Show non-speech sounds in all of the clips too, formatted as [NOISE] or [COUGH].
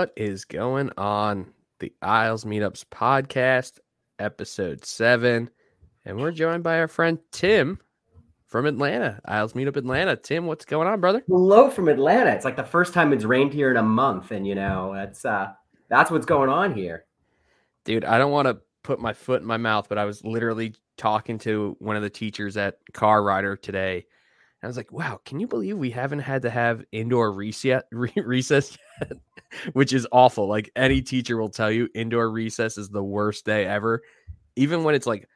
What is going on? The Isles Meetups podcast, episode seven. And we're joined by our friend Tim from Atlanta, Isles Meetup Atlanta. Tim, what's going on, brother? Hello from Atlanta. It's like the first time it's rained here in a month, and you know that's uh that's what's going on here. Dude, I don't want to put my foot in my mouth, but I was literally talking to one of the teachers at Car Rider today. And I was like, wow, can you believe we haven't had to have indoor recess, [LAUGHS] recess yet? Which is awful. Like any teacher will tell you, indoor recess is the worst day ever. Even when it's like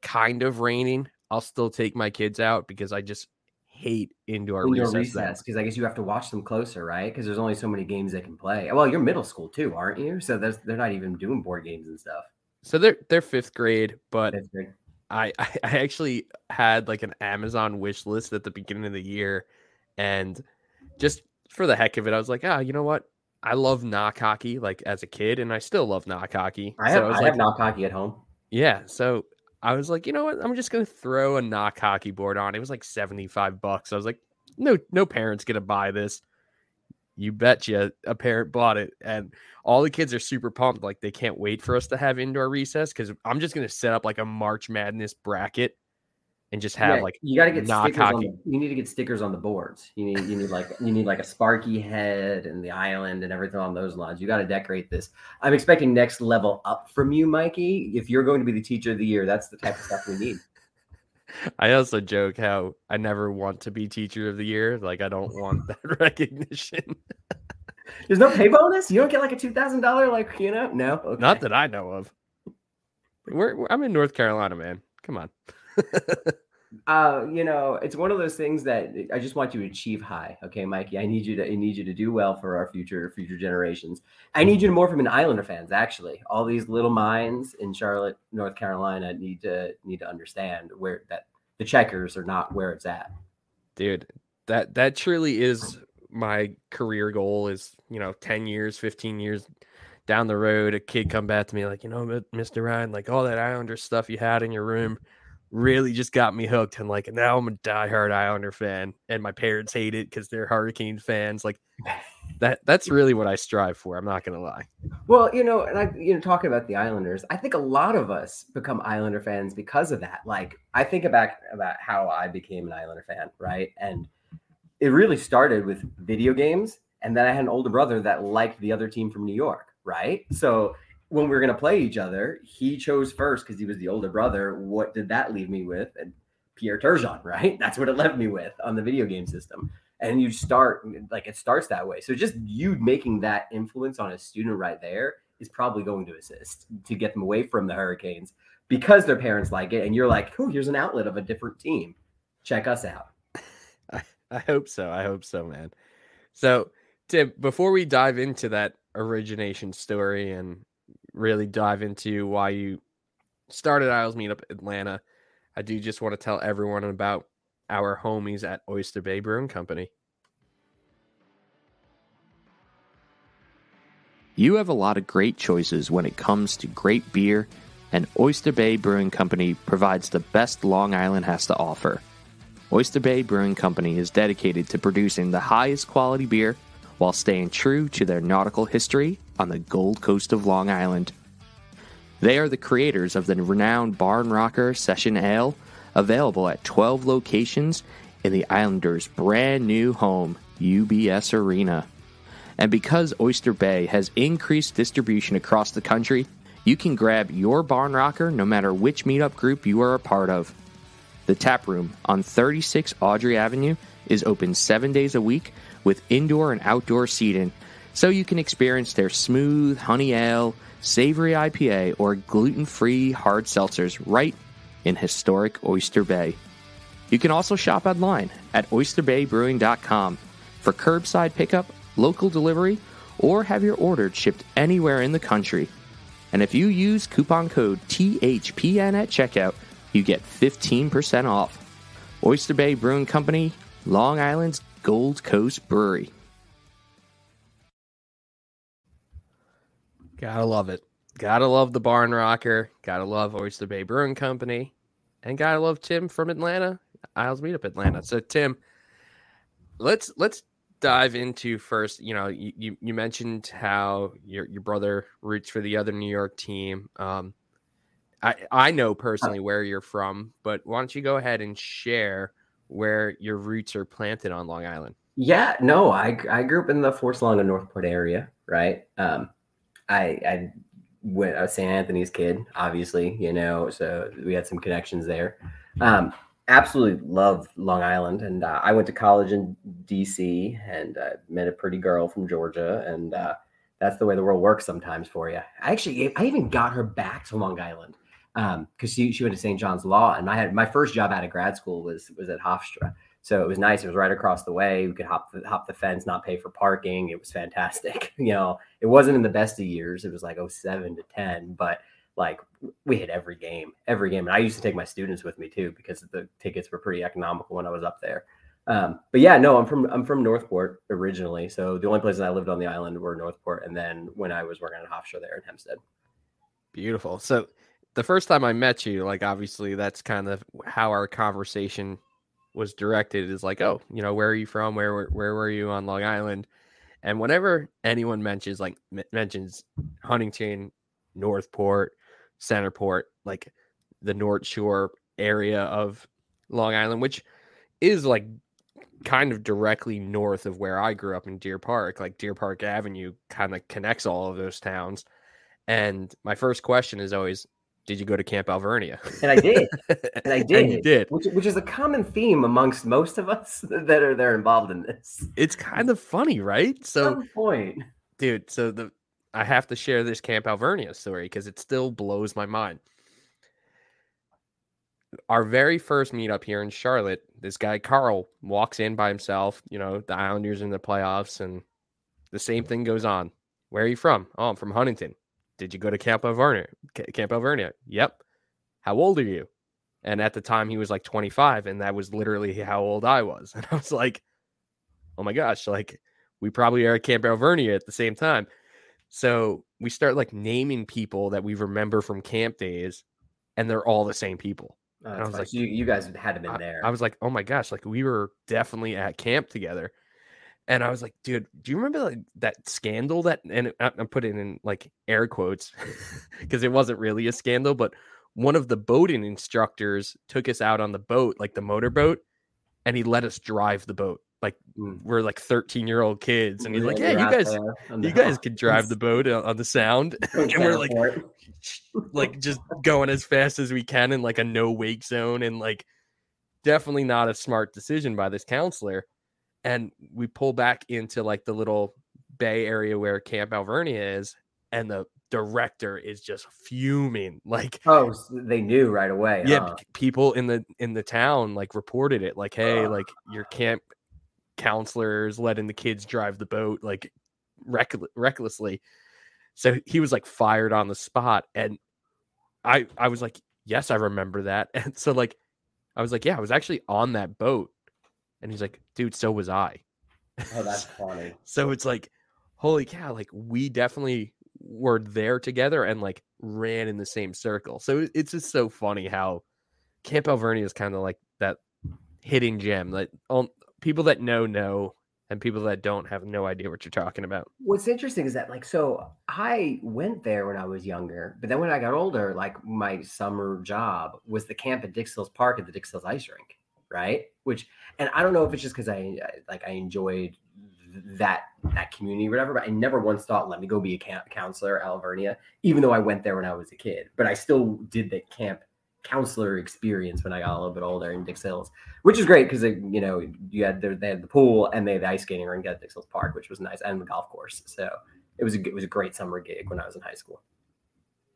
kind of raining, I'll still take my kids out because I just hate indoor, Indoor recess. because I guess you have to watch them closer, right? Because there's only so many games they can play. Well, you're middle school too, aren't you? So they're not even doing board games and stuff. So they're they're fifth grade, but Fifth grade. I I actually had like an Amazon wish list at the beginning of the year, and just for the heck of it, I was like, ah, you know what? I love knock hockey like as a kid, and I still love knock hockey. I so I was I like, have knock hockey at home. yeah. So I was like, you know what? I'm just gonna throw a knock hockey board on. It was like 75 bucks. I was like, no, no parent's gonna buy this. You betcha a parent bought it. And all the kids are super pumped. Like they can't wait for us to have indoor recess because I'm just gonna set up like a March Madness bracket and just have Yeah, like you got to get stickers on the, you need to get stickers on the boards. You need you need like you need like a Sparky head and the island and everything on those lines. You got to decorate this. I'm expecting next level up from you, Mikey. If you're going to be the teacher of the year, that's the type of stuff we need. I also joke how I never want to be teacher of the year. Like I don't want [LAUGHS] that [LAUGHS] recognition. There's no pay bonus. You don't get like a two thousand dollar like you know no. Okay. Not that I know of. We're, we're- I'm in North Carolina, man. Come on. [LAUGHS] uh, you know, it's one of those things that I just want you to achieve high. Okay, Mikey, I need you to I need you to do well for our future future generations. I need you to more from an Islander fans. Actually, all these little minds in Charlotte, North Carolina, need to need to understand where that the checkers are not where it's at. dude that that truly is my career goal is you know 10 years 15 years down the road a kid come back to me like you know mr ryan like all that islander stuff you had in your room really just got me hooked and like now i'm a diehard islander fan and my parents hate it because they're hurricane fans like [LAUGHS] that that's really what i strive for i'm not gonna lie Well, you know, and I, you know, talking about the Islanders, I think a lot of us become Islander fans because of that. Like, I think about about how I became an Islander fan, right? And it really started with video games, and then I had an older brother that liked the other team from New York, right? So when we were gonna play each other, he chose first because he was the older brother. What did that leave me with? And Pierre Turgeon, [LAUGHS] right? That's what it left me with on the video game system and you start like it starts that way. So just you making that influence on a student right there is probably going to assist to get them away from the Hurricanes because their parents like it, and you're like, oh, here's an outlet of a different team. Check us out. [LAUGHS] I, I hope so. I hope so, man. So, Tim, before we dive into that origination story and really dive into why you started Isles Meetup Atlanta, I do just want to tell everyone about our homies at Oyster Bay Brewing Company. You have a lot of great choices when it comes to great beer, and Oyster Bay Brewing Company provides the best Long Island has to offer. Oyster Bay Brewing Company is dedicated to producing the highest quality beer while staying true to their nautical history on the Gold Coast of Long Island. They are the creators of the renowned Barn Rocker Session Ale, available at 12 locations in the Islanders' brand new home, UBS Arena. And because Oyster Bay has increased distribution across the country, you can grab your barn rocker no matter which meetup group you are a part of. The tap room on 36 Audrey Avenue is open seven days a week with indoor and outdoor seating, so you can experience their smooth honey ale, savory IPA, or gluten free hard seltzers right in historic Oyster Bay. You can also shop online at oysterbaybrewing.com for curbside pickup, local delivery, or have your order shipped anywhere in the country. And if you use coupon code THPN at checkout, you get 15% off. Oyster Bay Brewing Company, Long Island's Gold Coast Brewery. Gotta love it. Gotta love the Barn Rocker. Gotta love Oyster Bay Brewing Company. And gotta love Tim from Atlanta. Isles Meetup Atlanta. So Tim, let's let's dive into first. You know, you, you, mentioned how your your brother roots for the other New York team. Um, I I know personally where you're from, but why don't you go ahead and share where your roots are planted on Long Island? Yeah, no, I I grew up in the Forest Lawn and Northport area, right? Um, I I went I was St. Anthony's kid, obviously, you know, so we had some connections there. Um, absolutely love Long Island, and uh, I went to college in D.C. and uh, met a pretty girl from Georgia, and uh, that's the way the world works sometimes for you. I actually, I even got her back to Long Island because um, she she went to St. John's Law, and I had my first job out of grad school was was at Hofstra. So it was nice. It was right across the way. We could hop the, hop the fence, not pay for parking. It was fantastic. [LAUGHS] You know, it wasn't in the best of years. It was like 07 to 10, but like we hit every game, every game. And I used to take my students with me too because the tickets were pretty economical when I was up there. Um, but yeah, no, I'm from I'm from Northport originally. So the only places I lived on the island were Northport, and then when I was working at Hofstra there in Hempstead. Beautiful. So the first time I met you, like obviously that's kind of how our conversation was directed. Is like, oh, you know, where are you from? Where where, were you on Long Island? And whenever anyone mentions like m- mentions Huntington, Northport, Centerport, like the North Shore area of Long Island, which is like kind of directly north of where I grew up in Deer Park. Like Deer Park Avenue kind of connects all of those towns. And my first question is always, did you go to Camp Alvernia? And I did. [LAUGHS] And I did. and you did. Which, which is a common theme amongst most of us [LAUGHS] that are there involved in this. It's kind of funny, right? So, Some point. dude, so the I have to share this Camp Alvernia story because it still blows my mind. Our very first meetup here in Charlotte, this guy Carl walks in by himself. You know, the Islanders in the playoffs, and the same thing goes on. Where are you from? Oh, I'm from Huntington. Did you go to Camp Alvernia? Camp Alvernia. Yep. How old are you? And at the time, he was like 25, and that was literally how old I was. [LAUGHS] And I was like, oh my gosh, like we probably are at Camp Alvernia at the same time. So we start like naming people that we remember from camp days, and they're all the same people. Oh, I was funny. like- you, you guys had to been I- there. I, was like, oh my gosh, like we were definitely at camp together. And I was like, dude, do you remember like that scandal that, and I- I'm putting in like air quotes [LAUGHS] because it wasn't really a scandal, but one of the boating instructors took us out on the boat, like the motorboat, and he let us drive the boat. Like Mm. we're like 13 year old kids. And he's like, You're yeah, you guys, there on the- you guys can drive the boat on the sound. [LAUGHS] [LAUGHS] And we're like, like just going as fast as we can in like a no wake zone and like definitely not a smart decision by this counselor and we pull back into like the little bay area where camp alvernia is and the director is just fuming like Oh, they knew right away. yeah huh? people in the in the town like reported it like hey Ugh. like your camp counselors letting the kids drive the boat like reckl- recklessly so he was like fired on the spot and i i was like yes i remember that [LAUGHS] and so like i was like yeah i was actually on that boat and he's like dude so was i. Oh, that's [LAUGHS] funny. so it's like holy cow like we definitely were there together and like ran in the same circle. So it's just so funny how camp alvernia is kind of like that hidden gem that um, people that know know and people that don't have no idea what you're talking about. What's interesting is that, like, so I went there when I was younger, but then when I got older, like, my summer job was the camp at Dix Hills Park at the Dix Hills Ice Rink, right? Which, and I don't know if it's just because I like I enjoyed that that community or whatever, but I never once thought, let me go be a camp counselor at Alvernia, even though I went there when I was a kid. But I still did the camp counselor experience when I got a little bit older in Dix Hills, which is great because you know you had the, they had the pool and they had the ice skating rink at Dix Hills Park, which was nice, and the golf course. So it was a, it was a great summer gig when I was in high school.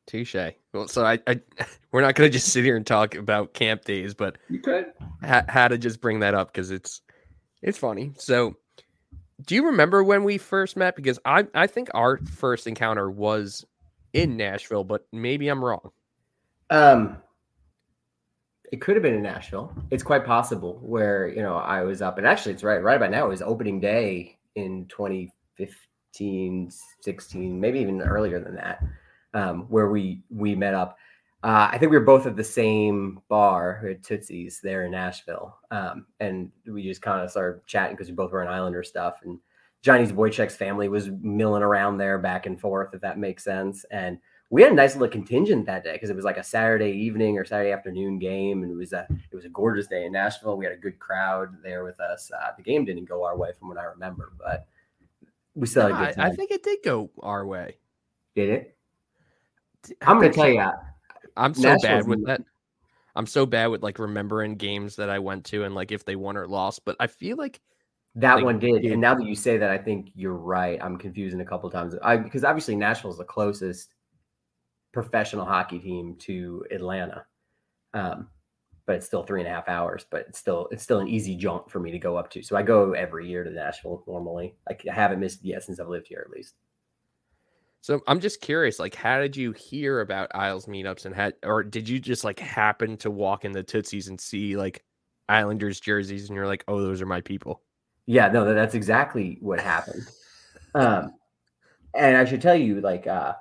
Touche well so i, I [LAUGHS] we're not going to just sit here and talk about camp days but You could. ha- had to just bring that up because it's it's funny. So, do you remember when we first met? Because I I think our first encounter was in Nashville, but maybe I'm wrong. Um, it could have been in Nashville. It's quite possible where you know I was up, and actually, it's right right about now. It was opening day in 2015, 16, maybe even earlier than that, um, where we we met up. Uh, I think we were both at the same bar at Tootsie's there in Nashville, um, and we just kind of started chatting because we both were in Islander stuff. And Johnny's Boychuk's family was milling around there back and forth, if that makes sense. And we had a nice little contingent that day because it was like a Saturday evening or Saturday afternoon game, and it was a it was a gorgeous day in Nashville. We had a good crowd there with us. Uh, the game didn't go our way from what I remember, but we still No, had a I, good time. I think it did go our way. Did it? I'm gonna tell you, I'm so Nashville's bad with that. I'm so bad with like remembering games that I went to and like if they won or lost. But I feel like That Like, one did, and now that you say that, I think you're right. I'm confusing a couple times. I because obviously Nashville's the closest professional hockey team to Atlanta, um, but it's still three and a half hours. But it's still it's still an easy jaunt for me to go up to. So I go every year to Nashville normally. Like I haven't missed it yet since I've lived here at least. So. I'm just curious. Like, how did you hear about Isles meetups and had or did you just like happen to walk in the Tootsies and see like Islanders jerseys and you're like, oh, those are my people. Yeah, no, that's exactly what happened. [LAUGHS] Um, and I should tell you, like, uh,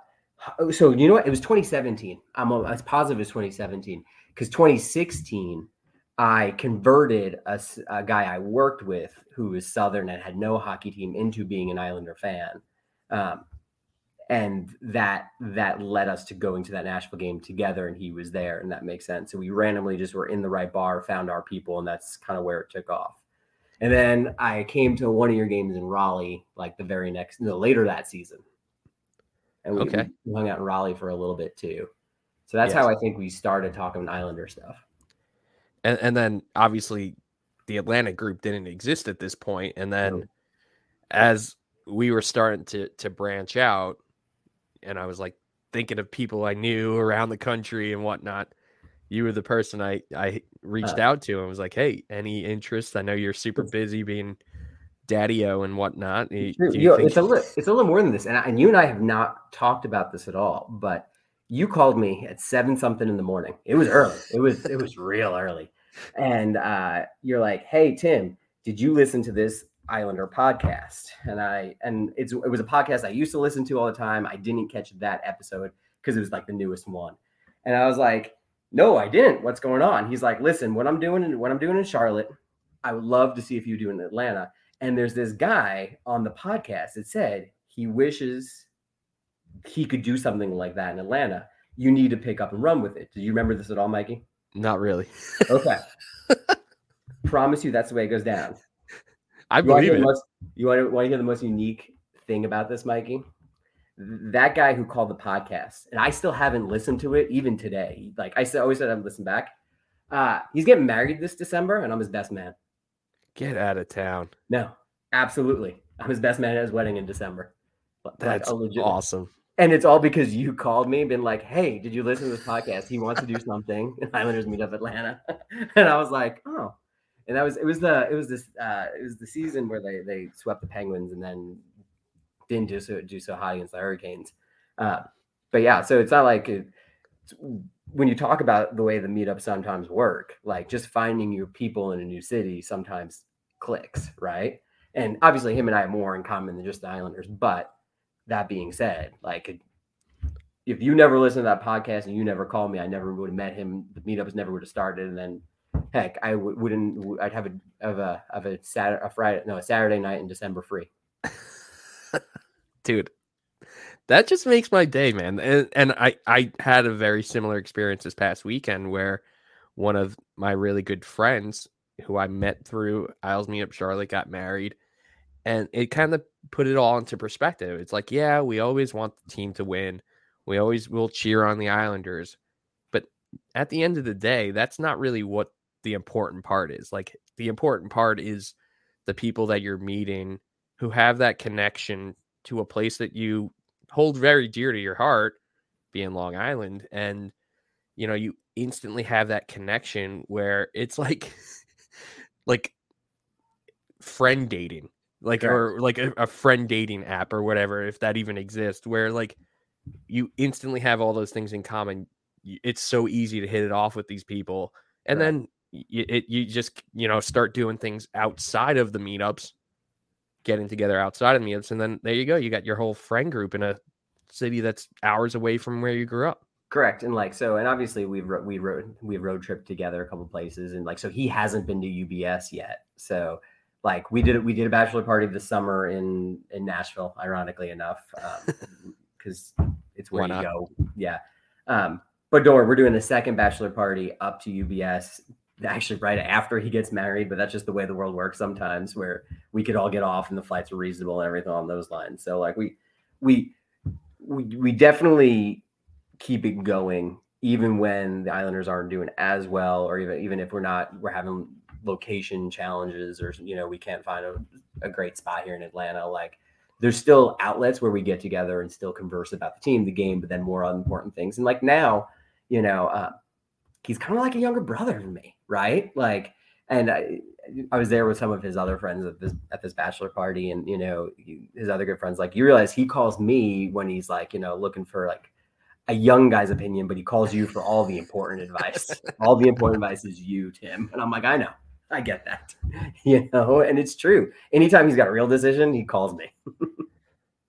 so you know what? It was 2017. I'm as positive as 2017 because 2016, I converted a guy I worked with who was Southern and had no hockey team into being an Islander fan. Um, and that that led us to going to that Nashville game together, and he was there, and that makes sense. So we randomly just were in the right bar, found our people, and that's kind of where it took off. And then I came to one of your games in Raleigh, like the very next, no, later that season. And we, Okay. we hung out in Raleigh for a little bit too. So that's Yes. how I think we started talking Islander stuff. And and then obviously the Atlanta group didn't exist at this point. And then No. as we were starting to to branch out, and I was like thinking of people I knew around the country and whatnot. You were the person I I reached Uh. out to and was like, "Hey, any interest? I know you're super busy being daddy-o and whatnot. You Yo, think- it's a li- it's a little more than this, and, I, and you and I have not talked about this at all. But you called me at seven something in the morning. It was early. It was it was real early, and uh, you're like, "Hey Tim, did you listen to this Islander podcast?" And I and it's it was a podcast I used to listen to all the time. I didn't catch that episode because it was like the newest one, and I was like, "No, I didn't. What's going on?" He's like, "Listen, what I'm doing and what I'm doing in Charlotte, I would love to see if you do in Atlanta." And there's this guy on the podcast that said he wishes he could do something like that in Atlanta. You need to pick up and run with it. Do you remember this at all, Mikey? not really. Okay. [LAUGHS] Promise you that's the way it goes down. I You want to believe it. most, you want to, want to hear the most unique thing about this, Mikey? That guy who called the podcast, and I still haven't listened to it even today. Like I said, always said I'd listen back. Uh, he's getting married this December, and I'm his best man. Get out of town. No, absolutely. I'm his best man at his wedding in December. That's a legit- awesome. And it's all because you called me and been like, hey, did you listen to this podcast? He wants to do something. [LAUGHS] Islanders meet up Atlanta. [LAUGHS] and I was like, oh. And that was it was the it was this uh it was the season where they they swept the Penguins and then didn't do so do so high against the Hurricanes. Uh but yeah, so it's not like it, when you talk about the way the meetups sometimes work, like just finding your people in a new city sometimes clicks, right? And obviously, him and I have more in common than just the Islanders. But that being said, like if you never listened to that podcast and you never called me, I never would have met him. The meetups never would have started, and then heck, I w- wouldn't. I'd have a of a of a Saturday, a Friday, no, a Saturday night in December free. [LAUGHS] dude that just makes my day man and, and i i had a very similar experience this past weekend where one of my really good friends who i met through isles meetup charlotte got married and it kind of put it all into perspective it's like yeah we always want the team to win we always will cheer on the islanders but at the end of the day that's not really what the important part is like the important part is the people that you're meeting who have that connection to a place that you hold very dear to your heart, being Long Island, and you know you instantly have that connection where it's like, [LAUGHS] like friend dating, like Correct. or like a, a friend dating app or whatever, if that even exists, where like you instantly have all those things in common. It's so easy to hit it off with these people, and Right. then y- it you just you know start doing things outside of the meetups getting together outside of meetups, and then there you go. You got your whole friend group in a city that's hours away from where you grew up. Correct, and like so, and obviously we've we rode we road trip together a couple places, and like so he hasn't been to UBS yet. So like we did we did a bachelor party this summer in in Nashville, ironically enough, [LAUGHS] because um, it's where you go. Yeah, um, but don't worry, we're doing the second bachelor party up to UBS actually right after he gets married, but that's just the way the world works sometimes, where we could all get off and the flights are reasonable and everything on those lines. So like we we we we definitely keep it going even when the Islanders aren't doing as well, or even even if we're not, we're having location challenges, or you know, we can't find a, a great spot here in Atlanta. Like, there's still outlets where we get together and still converse about the team, the game, but then more on important things. And like now, you know, uh, he's kind of like a younger brother to me, right? Like, and I, I was there with some of his other friends at this at this bachelor party, and you know, his other good friends. Like, you realize he calls me when he's like, you know, looking for like a young guy's opinion, but he calls you for all the important [LAUGHS] advice. all the important advice is you, Tim. And I'm like, I know, I get that, [LAUGHS] you know, and it's true. Anytime he's got a real decision, he calls me.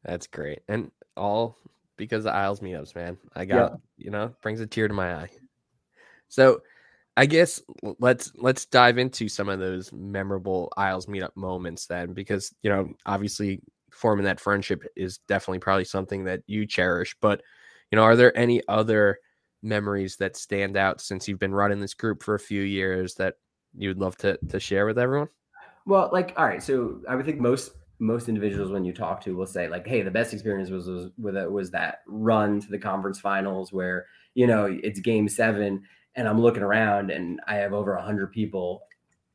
That's great, and all because the Isles meetups, man. I got you know brings a tear to my eye. So, I guess let's let's dive into some of those memorable Isles meetup moments then, because you know obviously forming that friendship is definitely probably something that you cherish, but you know, are there any other memories that stand out since you've been running this group for a few years that you'd love to to share with everyone? Well, like, all right, so I would think most most individuals when you talk to will say like, "Hey, the best experience was was with it was that run to the conference finals where you know it's game seven and I'm looking around and I have over a hundred people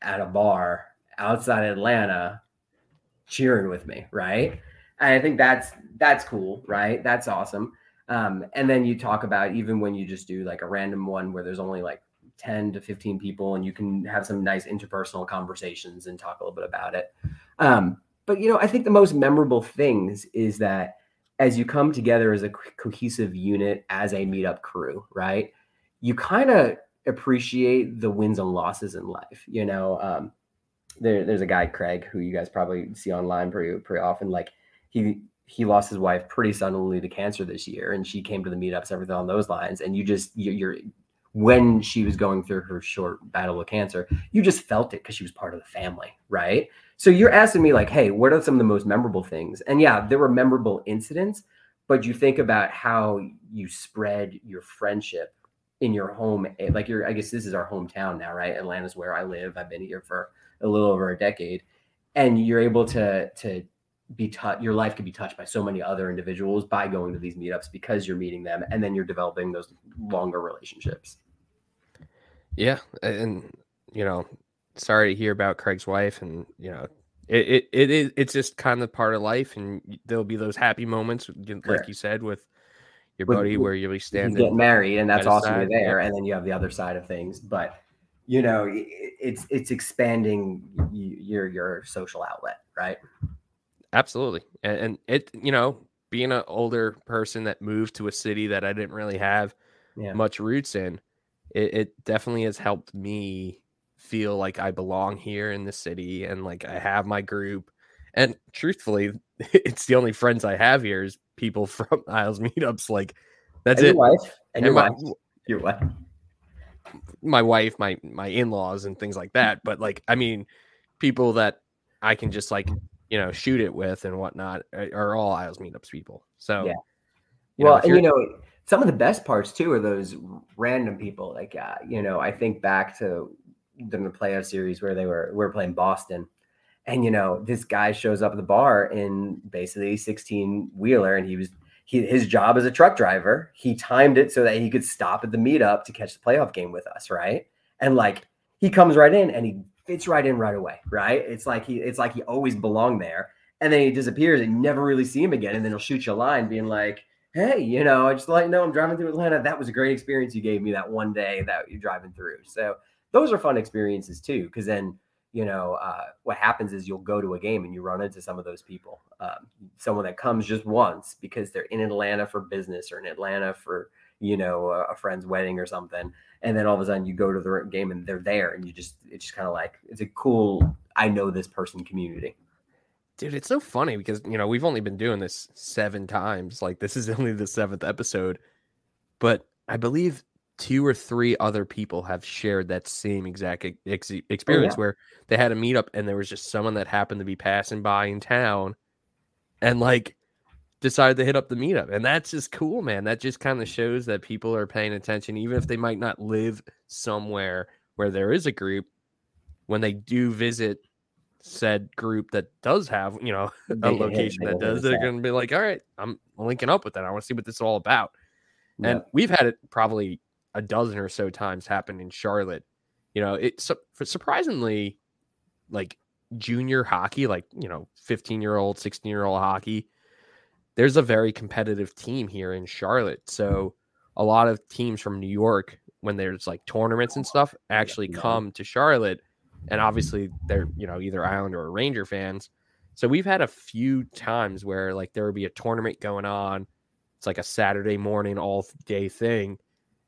at a bar outside Atlanta cheering with me, right? And I think that's that's cool, right? That's awesome. Um, and then you talk about even when you just do like a random one where there's only like 10 to 15 people and you can have some nice interpersonal conversations and talk a little bit about it. Um, but you know, I think the most memorable things is that as you come together as a cohesive unit as a meetup crew, right? You kind of appreciate the wins and losses in life. You know, um, there, there's a guy Craig who you guys probably see online pretty pretty often. Like he he lost his wife pretty suddenly to cancer this year, and she came to the meetups, everything on those lines. And you just you're when she was going through her short battle with cancer, you just felt it because she was part of the family, right? So you're asking me like, hey, what are some of the most memorable things? And yeah, there were memorable incidents, but you think about how you spread your friendship in your home. Eh, like you're, I guess this is our hometown now, right? Atlanta's where I live. I've been here for a little over a decade, and you're able to to be touched your life could be touched by so many other individuals by going to these meetups because you're meeting them and then you're developing those longer relationships yeah and you know sorry to hear about craig's wife and you know it, it, it is it's just kind of part of life and there'll be those happy moments like you said with your buddy with, where you'll be standing get married and that's awesome you're there and then you have the other side of things but you know it's it's expanding your your social outlet right Absolutely. And, and it, you know, being an older person that moved to a city that I didn't really have yeah. much roots in, it, it definitely has helped me feel like I belong here in the city and like I have my group. And truthfully, [LAUGHS] it's the only friends I have here is people [LAUGHS] from Isles meetups. Like that's and it. Your wife and, and your my, wife. Your wife. My wife, my my in-laws and things like that. But like, I mean, people that I can just like you know, shoot it with and whatnot uh, are all Isles meetups people. So, yeah. You well, know, and you know, some of the best parts too are those random people. Like, uh, you know, I think back to the playoff series where they were we are playing Boston, and you know, this guy shows up at the bar in basically a 16 wheeler, and he was he, his job as a truck driver. He timed it so that he could stop at the meetup to catch the playoff game with us, right? And like he comes right in and he fits right in right away, right? It's like he it's like he always belonged there. And then he disappears and you never really see him again. And then he'll shoot you a line being like, Hey, you know, I just let you know I'm driving through Atlanta. That was a great experience you gave me that one day that you're driving through. So those are fun experiences too. Cause then, you know, uh, what happens is you'll go to a game and you run into some of those people. Um, someone that comes just once because they're in Atlanta for business or in Atlanta for, you know, a, a friend's wedding or something and then all of a sudden you go to the game and they're there and you just it's just kind of like it's a cool i know this person community dude it's so funny because you know we've only been doing this seven times like this is [LAUGHS] only the seventh episode but I believe two or three other people have shared that same exact ex- experience oh, yeah. where they had a meetup and there was just someone that happened to be passing by in town and like decided to hit up the meetup. And that's just cool, man. That just kind of shows that people are paying attention, even if they might not live somewhere where there is a group. When they do visit said group that does have, you know, [LAUGHS] a location that does, they're going to be like, all right, I'm linking up with that. I want to see what this is all about. Yep. And we've had it probably a dozen or so times happened in Charlotte. You know, it's surprisingly like junior hockey, like, you know, 15 year old, 16 year old hockey. There's a very competitive team here in Charlotte. So a lot of teams from New York, when there's like tournaments and stuff, actually come to Charlotte. And obviously they're, you know, either Islander or Ranger fans. So we've had a few times where like there would be a tournament going on. It's like a Saturday morning all day thing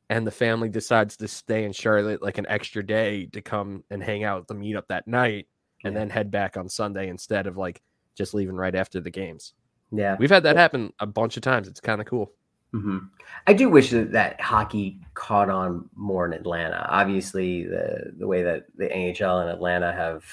and the family decides to stay in Charlotte like an extra day to come and hang out at the meetup that night and yeah. then head back on Sunday instead of like just leaving right after the games. Yeah. We've had that happen a bunch of times. It's kind of cool. Mm-hmm. I do wish that, that hockey caught on more in Atlanta. Obviously, the, the way that the NHL and Atlanta have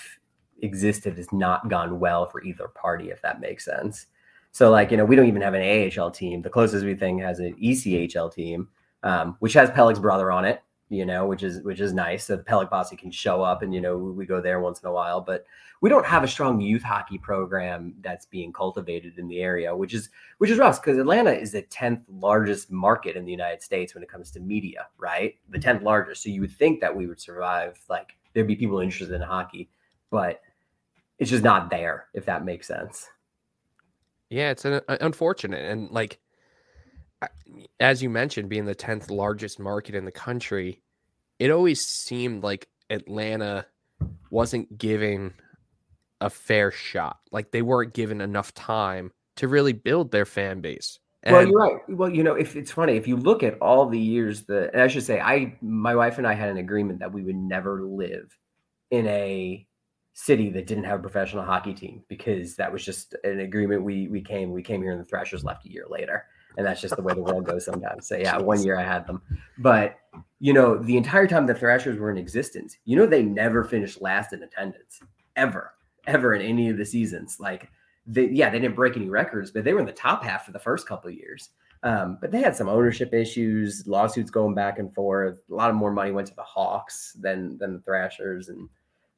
existed has not gone well for either party, if that makes sense. So, like, you know, we don't even have an AHL team. The closest we think has an ECHL team um, which has Pelech's brother on it, you know, which is which is nice. So the Pelech posse can show up, and you know, we go there once in a while. But we don't have a strong youth hockey program that's being cultivated in the area, which is which is rough because Atlanta is the tenth largest market in the United States when it comes to media, right? The tenth largest. So you would think that we would survive, like there'd be people interested in hockey, but it's just not there. If that makes sense. Yeah, it's an, unfortunate, and like as you mentioned, being the 10th largest market in the country, it always seemed like Atlanta wasn't given a fair shot. Like they weren't given enough time to really build their fan base. And well, you're right. Well, you know, if it's funny, if you look at all the years that, and I should say, I, my wife and I had an agreement that we would never live in a city that didn't have a professional hockey team because that was just an agreement we we came we came here and the Thrashers left a year later and that's just the way the world goes sometimes. So yeah, one year I had them, but you know, the entire time the Thrashers were in existence, you know, they never finished last in attendance ever, ever in any of the seasons. Like, they, yeah, they didn't break any records, but they were in the top half for the first couple of years. Um, but they had some ownership issues, lawsuits going back and forth. A lot of more money went to the Hawks than than the Thrashers, and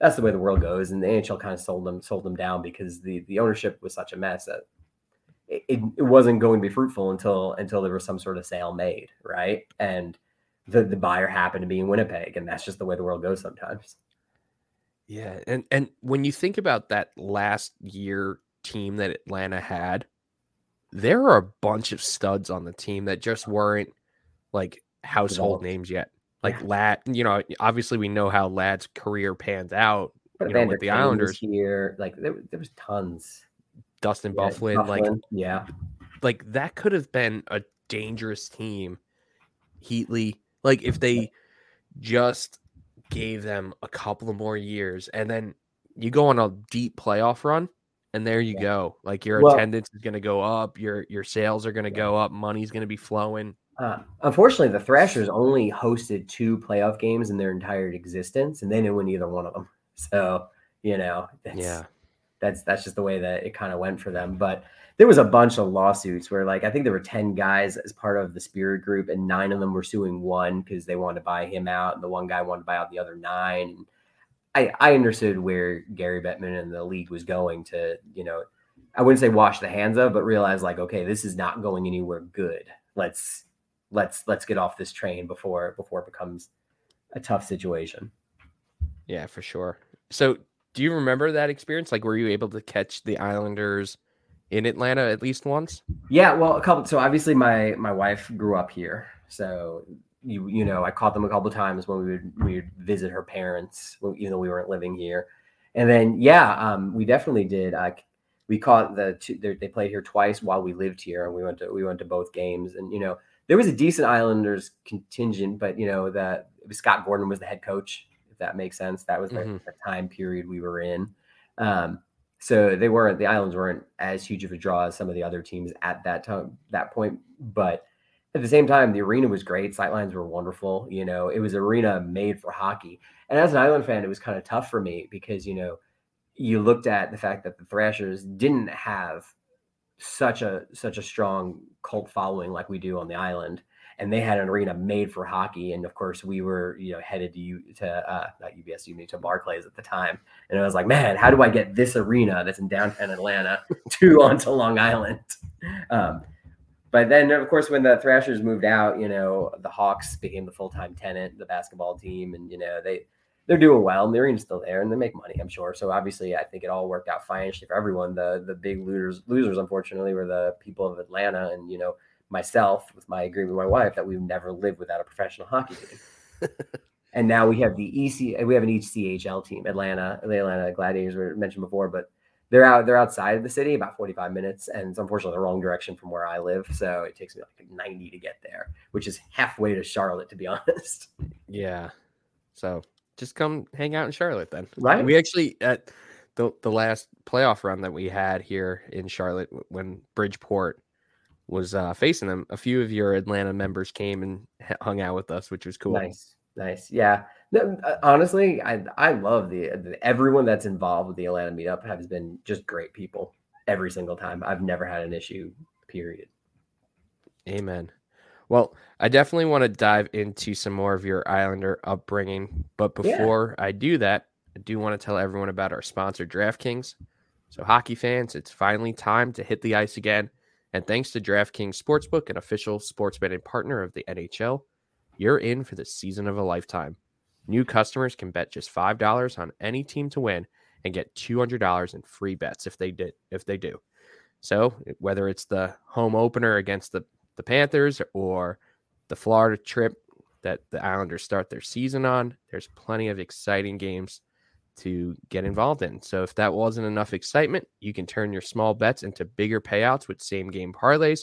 that's the way the world goes. And the NHL kind of sold them sold them down because the the ownership was such a mess that it, it wasn't going to be fruitful until until there was some sort of sale made, right? And the the buyer happened to be in Winnipeg, and that's just the way the world goes sometimes. Yeah, and and when you think about that last year team that Atlanta had, there are a bunch of studs on the team that just weren't like household names yet. Like yeah. Ladd, you know, obviously we know how Ladd's career pans out. you know, with the Islanders here, like there, there was tons. Dustin yeah, Byfuglien, Byfuglien, like yeah, like that could have been a dangerous team. Heatley, like if they just gave them a couple of more years, and then you go on a deep playoff run, and there you yeah. go. Like your well, attendance is going to go up, your your sales are going to yeah. go up, money's going to be flowing. Uh, unfortunately, the Thrashers only hosted two playoff games in their entire existence, and they didn't win either one of them. [LAUGHS] So you know, yeah, that's that's just the way that it kind of went for them. But there was a bunch of lawsuits where like I think there were 10 guys as part of the spirit group and nine of them were suing one because they wanted to buy him out and the one guy wanted to buy out the other nine. I, I understood where Gary Bettman and the league was going to, you know, I wouldn't say wash the hands of, but realize like, okay, this is not going anywhere good. Let's let's let's get off this train before before it becomes a tough situation. Yeah, for sure. So do you remember that experience? Like, were you able to catch the Islanders in Atlanta at least once? Yeah, well, a couple. So obviously, my my wife grew up here, so you you know I caught them a couple times when we would we would visit her parents, even though we weren't living here. And then yeah, um, we definitely did. I we caught the two, they played here twice while we lived here, and we went to we went to both games. And you know there was a decent Islanders contingent, but you know that Scott Gordon was the head coach that makes sense. That was mm-hmm. the, time period we were in. Um, so they weren't the islands weren't as huge of a draw as some of the other teams at that time that point. But at the same time, the arena was great. Sightlines were wonderful. You know, it was arena made for hockey. And as an Island fan, it was kind of tough for me because, you know, you looked at the fact that the Thrashers didn't have such a such a strong cult following like we do on the island and they had an arena made for hockey and of course we were you know headed to to uh not ubs you to barclays at the time and i was like man how do i get this arena that's in downtown atlanta [LAUGHS] to onto long island [LAUGHS] um but then, of course, when the Thrashers moved out, you know, the Hawks became the full time tenant, the basketball team, and you know they they're doing well. And the arena's still there, and they make money, I'm sure. So obviously, I think it all worked out financially for everyone. The the big losers losers, unfortunately, were the people of Atlanta, and you know myself with my agreement with my wife that we would never live without a professional hockey team. [LAUGHS] and now we have the EC, we have an ECHL team, Atlanta, the Atlanta Gladiators were mentioned before, but they're out they're outside of the city about 45 minutes and it's unfortunately the wrong direction from where i live so it takes me like 90 to get there which is halfway to charlotte to be [LAUGHS] honest. Yeah. So just come hang out in charlotte then. Right. We actually at the, the last playoff run that we had here in charlotte when bridgeport was uh, facing them a few of your atlanta members came and hung out with us which was cool nice nice yeah no, uh, honestly, I I love the, the, everyone that's involved with the Atlanta meetup has been just great people every single time. I've never had an issue. Period. Amen. Well, I definitely want to dive into some more of your Islander upbringing, but before yeah. I do that, I do want to tell everyone about our sponsor, DraftKings. So, hockey fans, it's finally time to hit the ice again. And thanks to DraftKings Sportsbook, an official sports betting partner of the NHL, you're in for the season of a lifetime. New customers can bet just $5 on any team to win and get $200 in free bets if they did if they do. So, whether it's the home opener against the the Panthers or the Florida trip that the Islanders start their season on, there's plenty of exciting games to get involved in. So if that wasn't enough excitement, you can turn your small bets into bigger payouts with same game parlays.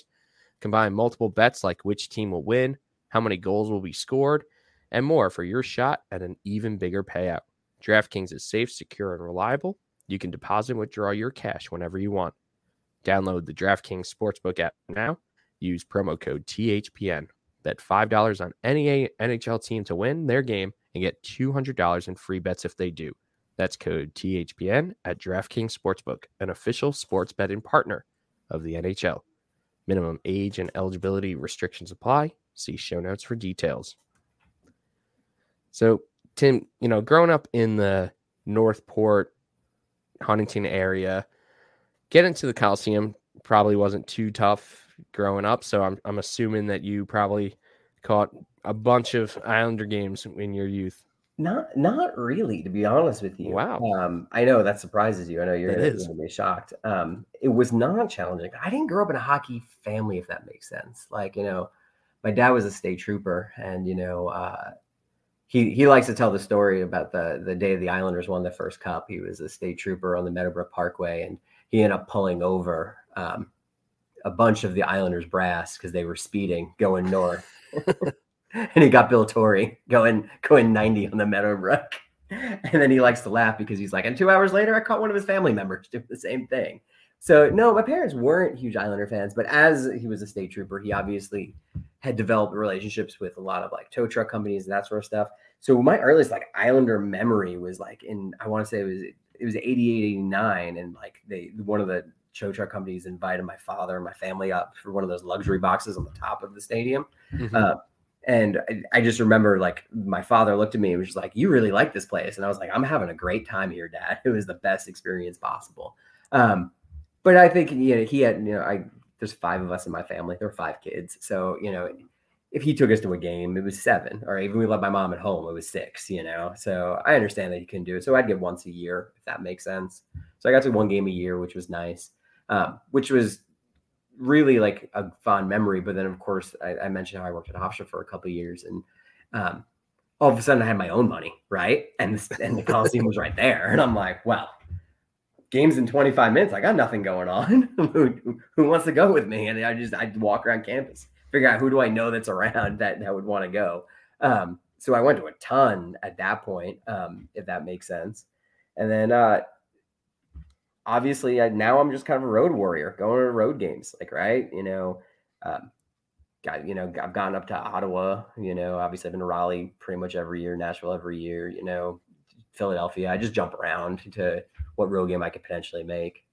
Combine multiple bets like which team will win, how many goals will be scored, and more for your shot at an even bigger payout. DraftKings is safe, secure, and reliable. You can deposit and withdraw your cash whenever you want. Download the DraftKings Sportsbook app now. Use promo code THPN. Bet $5 on any NHL team to win their game and get $200 in free bets if they do. That's code THPN at DraftKings Sportsbook, an official sports betting partner of the NHL. Minimum age and eligibility restrictions apply. See show notes for details. So, Tim, you know, growing up in the Northport, Huntington area, getting to the Coliseum probably wasn't too tough growing up. So I'm I'm assuming that you probably caught a bunch of Islander games in your youth. Not not really, to be honest with you. Wow. Um, I know that surprises you. I know you're going to be shocked. Um, it was not challenging. I didn't grow up in a hockey family, if that makes sense. Like, you know, my dad was a state trooper, and you know, uh, he he likes to tell the story about the the day the Islanders won the first cup. He was a state trooper on the Meadowbrook Parkway, and he ended up pulling over um, a bunch of the Islanders brass because they were speeding going north. [LAUGHS] and he got Bill Torrey going going 90 on the Meadowbrook. And then he likes to laugh because he's like, and two hours later, I caught one of his family members doing the same thing. So no, my parents weren't huge Islander fans, but as he was a state trooper, he obviously had developed relationships with a lot of like tow truck companies and that sort of stuff. So my earliest like Islander memory was like in I want to say it was it was 88, 89, and like they one of the tow truck companies invited my father and my family up for one of those luxury boxes on the top of the stadium. Mm-hmm. Uh, and I, I, just remember like my father looked at me and was just like, "You really like this place," and I was like, "I'm having a great time here, Dad. [LAUGHS] It was the best experience possible." Um, but I think you know he had you know I there's five of us in my family. There are five kids. So, you know, if he took us to a game, it was seven, or even we left my mom at home, it was six, you know. So I understand that he couldn't do it. So I'd get once a year, if that makes sense. So I got to one game a year, which was nice, um, which was really like a fond memory. But then, of course, I, I mentioned how I worked at Hofstra for a couple years, and um, all of a sudden I had my own money, right? And, and the Coliseum was right there. And I'm like, well, games in 25 minutes. I got nothing going on. [LAUGHS] who, who, wants to go with me? And I just I'd walk around campus, figure out who do I know that's around [LAUGHS] that that would want to go. Um, so I went to a ton at that point, um, if that makes sense. And then uh, obviously I, now I'm just kind of a road warrior, going to road games, like right, you know. Um, got you know I've gotten up to Ottawa. You know, obviously I've been to Raleigh pretty much every year, Nashville every year. You know, Philadelphia. I just jump around to what road game I could potentially make.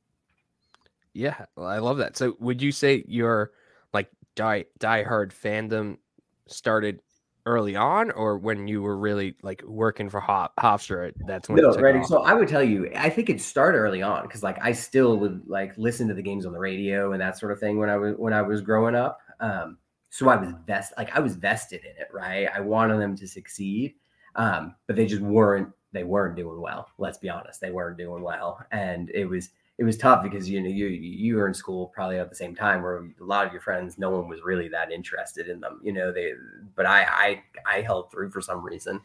Yeah, I love that. So, would you say your like die die hard fandom started early on, or when you were really like working for Hop Hofstra? That's when. No, ready. So I would tell you, I think it started early on because like I still would like listen to the games on the radio and that sort of thing when I was when I was growing up. Um, so I was vest like I was vested in it, right? I wanted them to succeed, um, but they just weren't. They weren't doing well. Let's be honest, they weren't doing well, and it was it was tough because you know you you were in school probably at the same time where a lot of your friends no one was really that interested in them you know they but I I I held through for some reason.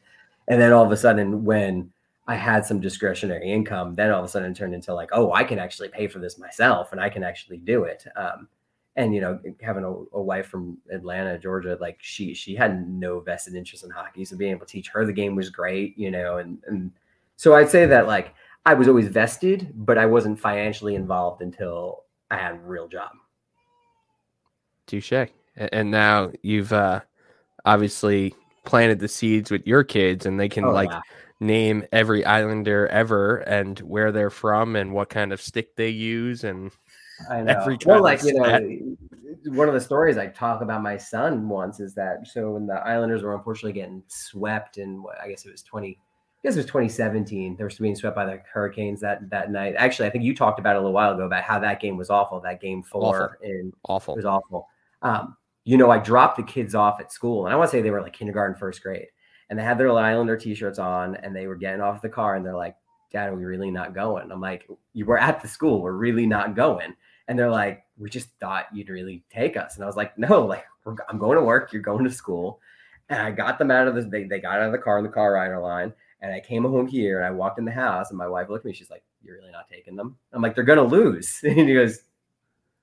And then all of a sudden when I had some discretionary income then all of a sudden it turned into like oh I can actually pay for this myself and I can actually do it. Um, and you know having a, a, wife from Atlanta Georgia like she she had no vested interest in hockey. So being able to teach her the game was great you know and and so I'd say that like I was always vested, but I wasn't financially involved until I had a real job. Touche. And now you've uh, obviously planted the seeds with your kids, and they can oh, like yeah. name every Islander ever and where they're from and what kind of stick they use and I know. every well, like you know, one of the stories I talk about my son once is that so when the Islanders were unfortunately getting swept in, I guess it was twenty guess it was 2017. They were being swept by the Hurricanes that that night. Actually, I think you talked about it a little while ago about how that game was awful. That game four awful. and awful. It was awful. Um, you know, I dropped the kids off at school, and I want to say they were like kindergarten, first grade, and they had their Islander t-shirts on, and they were getting off the car, and they're like, "Dad, are we really not going?" I'm like, "You were at the school. We're really not going." And they're like, "We just thought you'd really take us," and I was like, "No, like I'm going to work. You're going to school." And I got them out of this. They, they got out of the car in the car rider line and I came home here and I walked in the house and my wife looked at me. She's like, You're really not taking them? I'm like, They're going to lose. [LAUGHS] And he goes,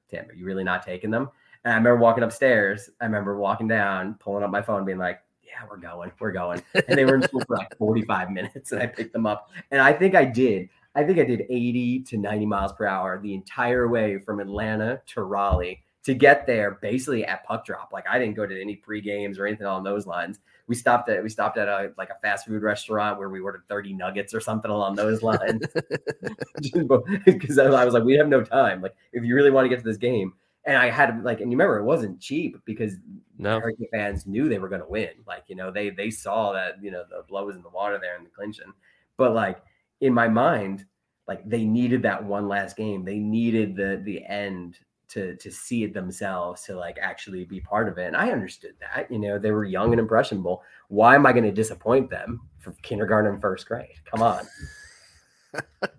Tim, are you really not taking them? And I remember walking upstairs. I remember walking down, pulling up my phone, being like, Yeah, we're going. We're going. And they were in school for like 45 minutes and I picked them up. And I think I did. I think I did 80 to 90 miles per hour the entire way from Atlanta to Raleigh to get there basically at puck drop. Like I didn't go to any pre games or anything along those lines. We stopped at we stopped at a like a fast food restaurant where we ordered 30 nuggets or something along those lines. [LAUGHS] [LAUGHS] Because I was like we have no time. Like if you really want to get to this game and I had like and you remember it wasn't cheap because no. Hurricane fans knew they were going to win. Like you know they they saw that you know the blow was in the water there in the clinching but like in my mind like they needed that one last game. They needed the the end to to see it themselves to like actually be part of it and i understood that you know they were young and impressionable. Why am i going to disappoint them for kindergarten and first grade? Come on. [LAUGHS]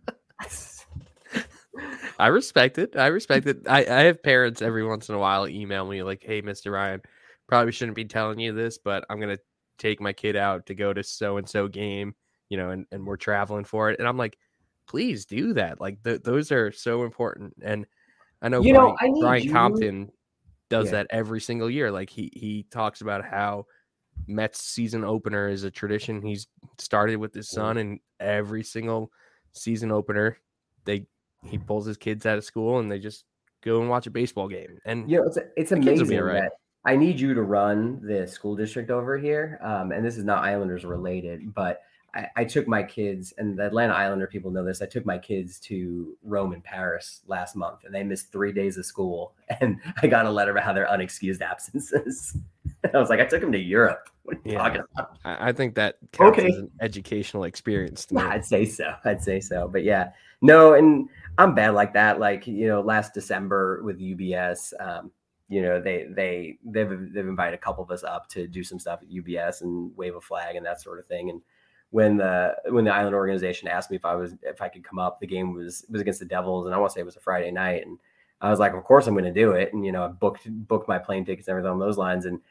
I respect it. I respect it. I, I have parents every once in a while email me like hey mr ryan probably shouldn't be telling you this but i'm going to take my kid out to go to so and so game you know and, and we're traveling for it. And i'm like please do that. Like th- those are so important. And I know, you Brian, know, I Brian. Compton does yeah. that every single year. Like he he talks about how Mets season opener is a tradition he's started with his son, and every single season opener, they he pulls his kids out of school and they just go and watch a baseball game. And you know, it's it's amazing right. that I need you to run the school district over here. Um, and this is not Islanders related, but I, I, took my kids, and the Atlanta Islander people know this. I took my kids to Rome and Paris last month, and they missed three days of school. [LAUGHS] And I got a letter about how they're unexcused absences. [LAUGHS] I was like, I took them to Europe. What are you yeah, talking about? I, I think that counts okay. as an educational experience. yeah, I'd say so. I'd say so. But yeah, no, and I'm bad like that. Like you know, last December with UBS, um, you know, they they they've they've invited a couple of us up to do some stuff at UBS and wave a flag and that sort of thing. And when the when the island organization asked me if I was if I could come up, the game was was against the Devils, and I want to say it was a Friday night, and I was like, of course I'm going to do it, and you know, I booked booked my plane tickets and everything on those lines, and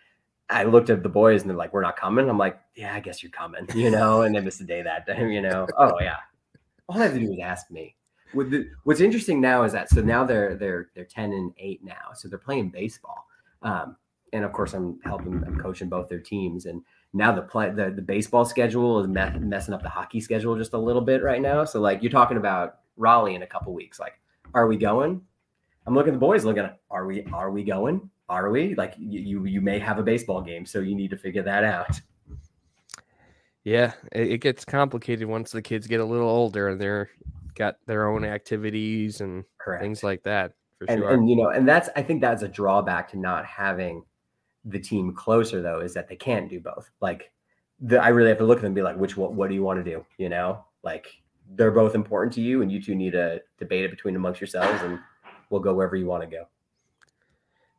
I looked at the boys and they're like, we're not coming. I'm like, yeah, I guess you're coming, you know, and they missed a day that day, you know. [LAUGHS] Oh yeah, all I have to do is ask me. The, what's interesting now is that so now they're they're they're ten and eight now, so they're playing baseball, um, and of course I'm helping, I'm coaching both their teams, and now the play the, the baseball schedule is me- messing up the hockey schedule just a little bit right now. So like you're talking about Raleigh in a couple weeks. Like, are we going? I'm looking at the boys looking at are we are we going? are we? Like you you may have a baseball game, so you need to figure that out. Yeah, it, it gets complicated once the kids get a little older and they're got their own activities and Correct. things like that. For and sure. and you know, and that's I think that's a drawback to not having the team closer though, is that they can't do both. Like the, I really have to look at them and be like, which what what do you want to do? You know, like they're both important to you, and you two need to debate it between amongst yourselves, and we'll go wherever you want to go.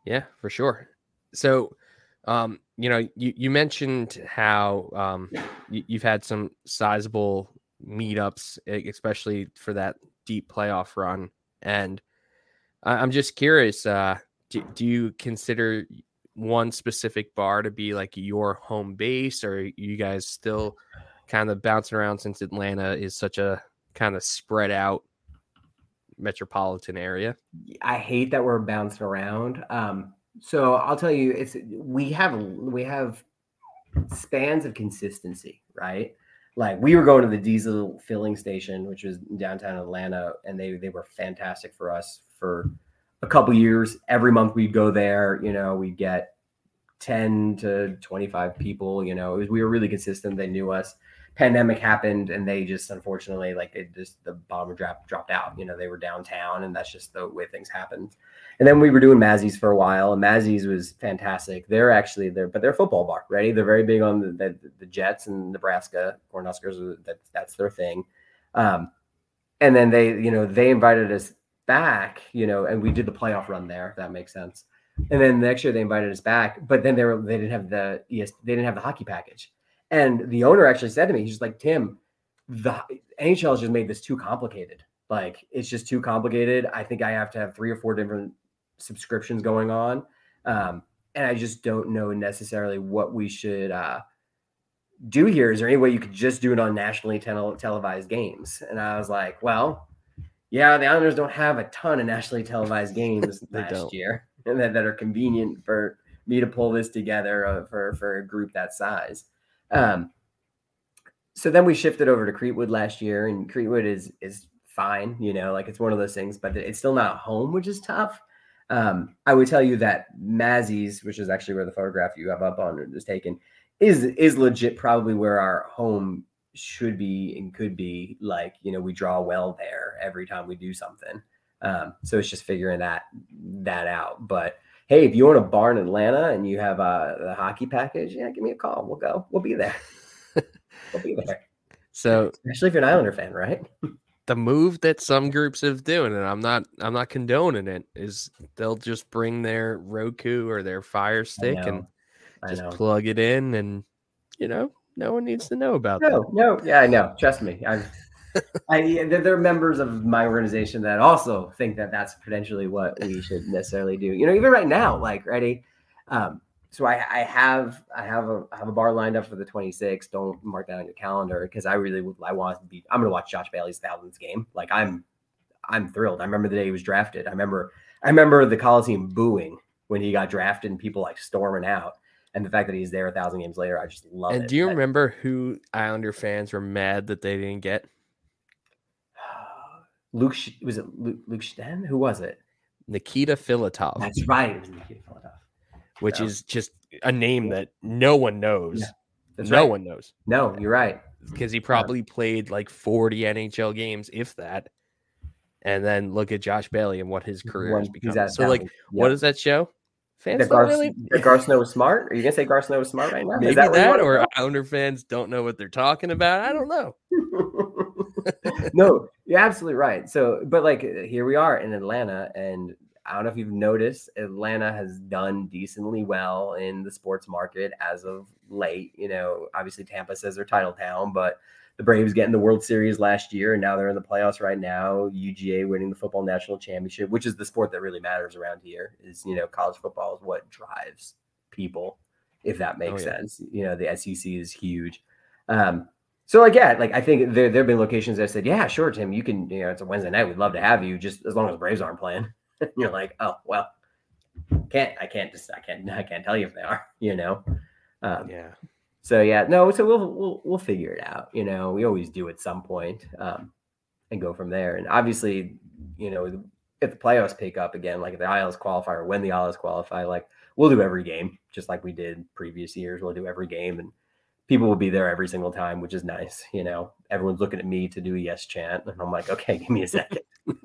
Yeah, for sure. So, um, you know, you, you mentioned how um, you, you've had some sizable meetups, especially for that deep playoff run. And I'm just curious, uh, do, do you consider one specific bar to be like your home base, or you guys still [LAUGHS] kind of bouncing around since Atlanta is such a kind of spread out metropolitan area? I hate that we're bouncing around. Um, so I'll tell you, it's we have we have spans of consistency, right? Like we were going to the diesel filling station, which was downtown Atlanta, and they they were fantastic for us for a couple years. Every month we'd go there. You know, we'd get ten to twenty five people. You know, was, we were really consistent. They knew us. Pandemic happened, and they just unfortunately like it just the bottom drop dropped out. You know, they were downtown, and that's just the way things happened. And then we were doing Mazzi's for a while, and Mazzi's was fantastic. They're actually there, but they're football bar, ready? They're very big on the, the, the Jets and Nebraska Cornhuskers. That that's their thing. Um, and then they, you know, they invited us back, you know, and we did the playoff run there. If that makes sense. And then the next year they invited us back, but then they were they didn't have the yes they didn't have the hockey package. And the owner actually said to me, he's just like Tim, the NHL has just made this too complicated. Like it's just too complicated. I think I have to have three or four different subscriptions going on. Um, and I just don't know necessarily what we should uh, do here. Is there any way you could just do it on nationally tele- televised games? And I was like, well, yeah, the Islanders don't have a ton of nationally televised [LAUGHS] games last don't. year and [LAUGHS] that, that are convenient for me to pull this together uh, for, for a group that size. Um, so then we shifted over to Creekwood last year, and Creekwood is is fine, you know, like it's one of those things, but it's still not home, which is tough. Um, I would tell you that Mazzi's, which is actually where the photograph you have up on is taken, is is legit probably where our home should be and could be. Like, you know, we draw well there every time we do something. Um, so it's just figuring that that out. But hey, if you want a bar in Atlanta and you have a, the hockey package, yeah, give me a call. We'll go. We'll be there. [LAUGHS] we'll be there. So Especially if you're an Islander fan, right? the move that some groups have doing, and I'm not I'm not condoning it, is they'll just bring their Roku or their Fire Stick and just plug it in, and you know, no one needs to know about that. No, no, yeah, I know. Trust me. I've, [LAUGHS] I yeah, there, there are members of my organization that also think that that's potentially what we should necessarily do. You know, even right now, like ready. Um, so I, I have I have a I have a bar lined up for the 26th. Don't mark that on your calendar because I really would I want to be. I'm going to watch Josh Bailey's thousands game. Like I'm I'm thrilled. I remember the day he was drafted. I remember I remember the Coliseum booing when he got drafted and people like storming out. And the fact that he's there a thousand games later, I just love it. And do you I- remember who Islander fans were mad that they didn't get? [SIGHS] Luke was it Luke, Luke Schenn? Who was it? Nikita Filatov, That's right. It was Nikita Filatov. which yeah. is just a name that no one knows. Yeah, That's no right. one knows No, you're right. because he probably played like 40 NHL games, if that. And then look at Josh Bailey and what his career When has become. So, like, Dallas. what does that show? Fans that Gar, really. that Garth Snow was smart? Are you gonna say Garth Snow was smart right now? Maybe Is that, where you wanna or go? Islander fans don't know what they're talking about. I don't know. [LAUGHS] no, you're absolutely right. So, but like here we are in Atlanta, and I don't know if you've noticed, Atlanta has done decently well in the sports market as of late. You know, obviously Tampa says they're title town, but the Braves getting the World Series last year, and now they're in the playoffs right now. UGA winning the football national championship, which is the sport that really matters around here. Is you know, college football is what drives people, if that makes yeah. sense. You know, the SEC is huge. Um, so like yeah, like I think there there have been locations that said, yeah, sure, Tim, you can. You know, it's a Wednesday night. We'd love to have you, just as long as the Braves aren't playing. [LAUGHS] You're like, oh well, can't I can't just I can't I can't tell you if they are. [LAUGHS] You know. Um, Yeah. So yeah, no, so we'll we'll we'll figure it out. You know, we always do at some point, um, and go from there. And obviously, you know, if the playoffs pick up again, like if the Isles qualify or when the Isles qualify, like we'll do every game just like we did previous years. We'll do every game and people will be there every single time, which is nice. You know, everyone's looking at me to do a yes chant, and I'm like, okay, give me a second. [LAUGHS]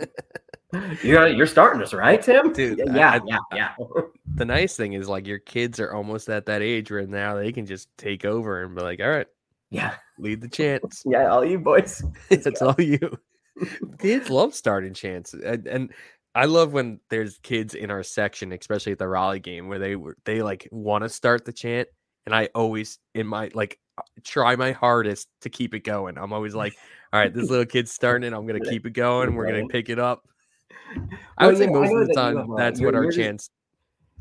you're you're starting us, right, Tim? Dude, yeah, I- yeah, yeah. [LAUGHS] The nice thing is like your kids are almost at that age where now they can just take over and be like, all right, yeah, lead the chants. [LAUGHS] yeah. All you boys. [LAUGHS] it's all you. kids love starting chants, and, and I love when there's kids in our section, especially at the Raleigh game, where they were they like want to start the chant, and I always in my like uh, try my hardest to keep it going. I'm always like, all right, this little kid's starting it. I'm gonna keep it going. We're gonna pick it up. I Well, would say yeah, most of the that time have, uh, that's what our just-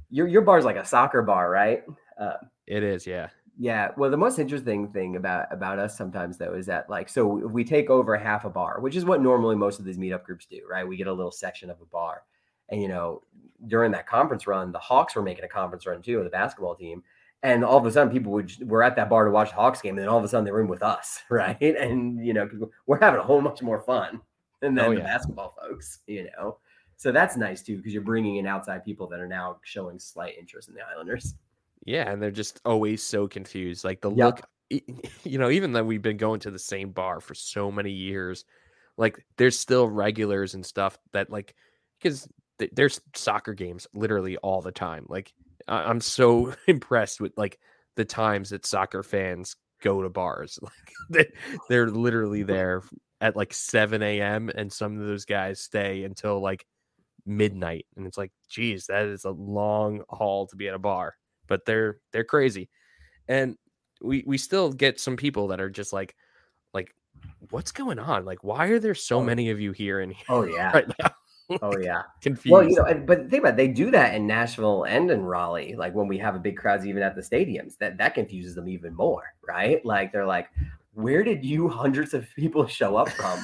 Your your bar's like a soccer bar, right? Uh, It is, yeah. Yeah, well, the most interesting thing about about us sometimes though is that like so we take over half a bar, which is what normally most of these meetup groups do, right? We get a little section of a bar, and you know during that conference run, the Hawks were making a conference run too, the basketball team, and all of a sudden people would were at that bar to watch the Hawks game, and then all of a sudden they were in with us, [LAUGHS] right? And you know, we're having a whole much more fun than Oh, the basketball folks, you know. So that's nice too because you're bringing in outside people that are now showing slight interest in the Islanders. Yeah, and they're just always so confused. Like the Yep. look, [LAUGHS] you know, even though we've been going to the same bar for so many years, like there's still regulars and stuff that like because th- there's soccer games literally all the time. Like I- I'm so [LAUGHS] impressed with like the times that soccer fans go to bars. [LAUGHS] Like they, they're literally there at like 7 a.m. and some of those guys stay until like midnight, and it's like, geez, that is a long haul to be at a bar but they're they're crazy and we we still get some people that are just like like what's going on like why are there so Oh. many of you here and Oh yeah. [LAUGHS] right [LAUGHS] Oh yeah. confused Well, you know, but think about it, they do that in Nashville and in Raleigh. Like when we have a big crowds, even at the stadiums, that that confuses them even more, right? Like they're like, "Where did you hundreds of people show up from?"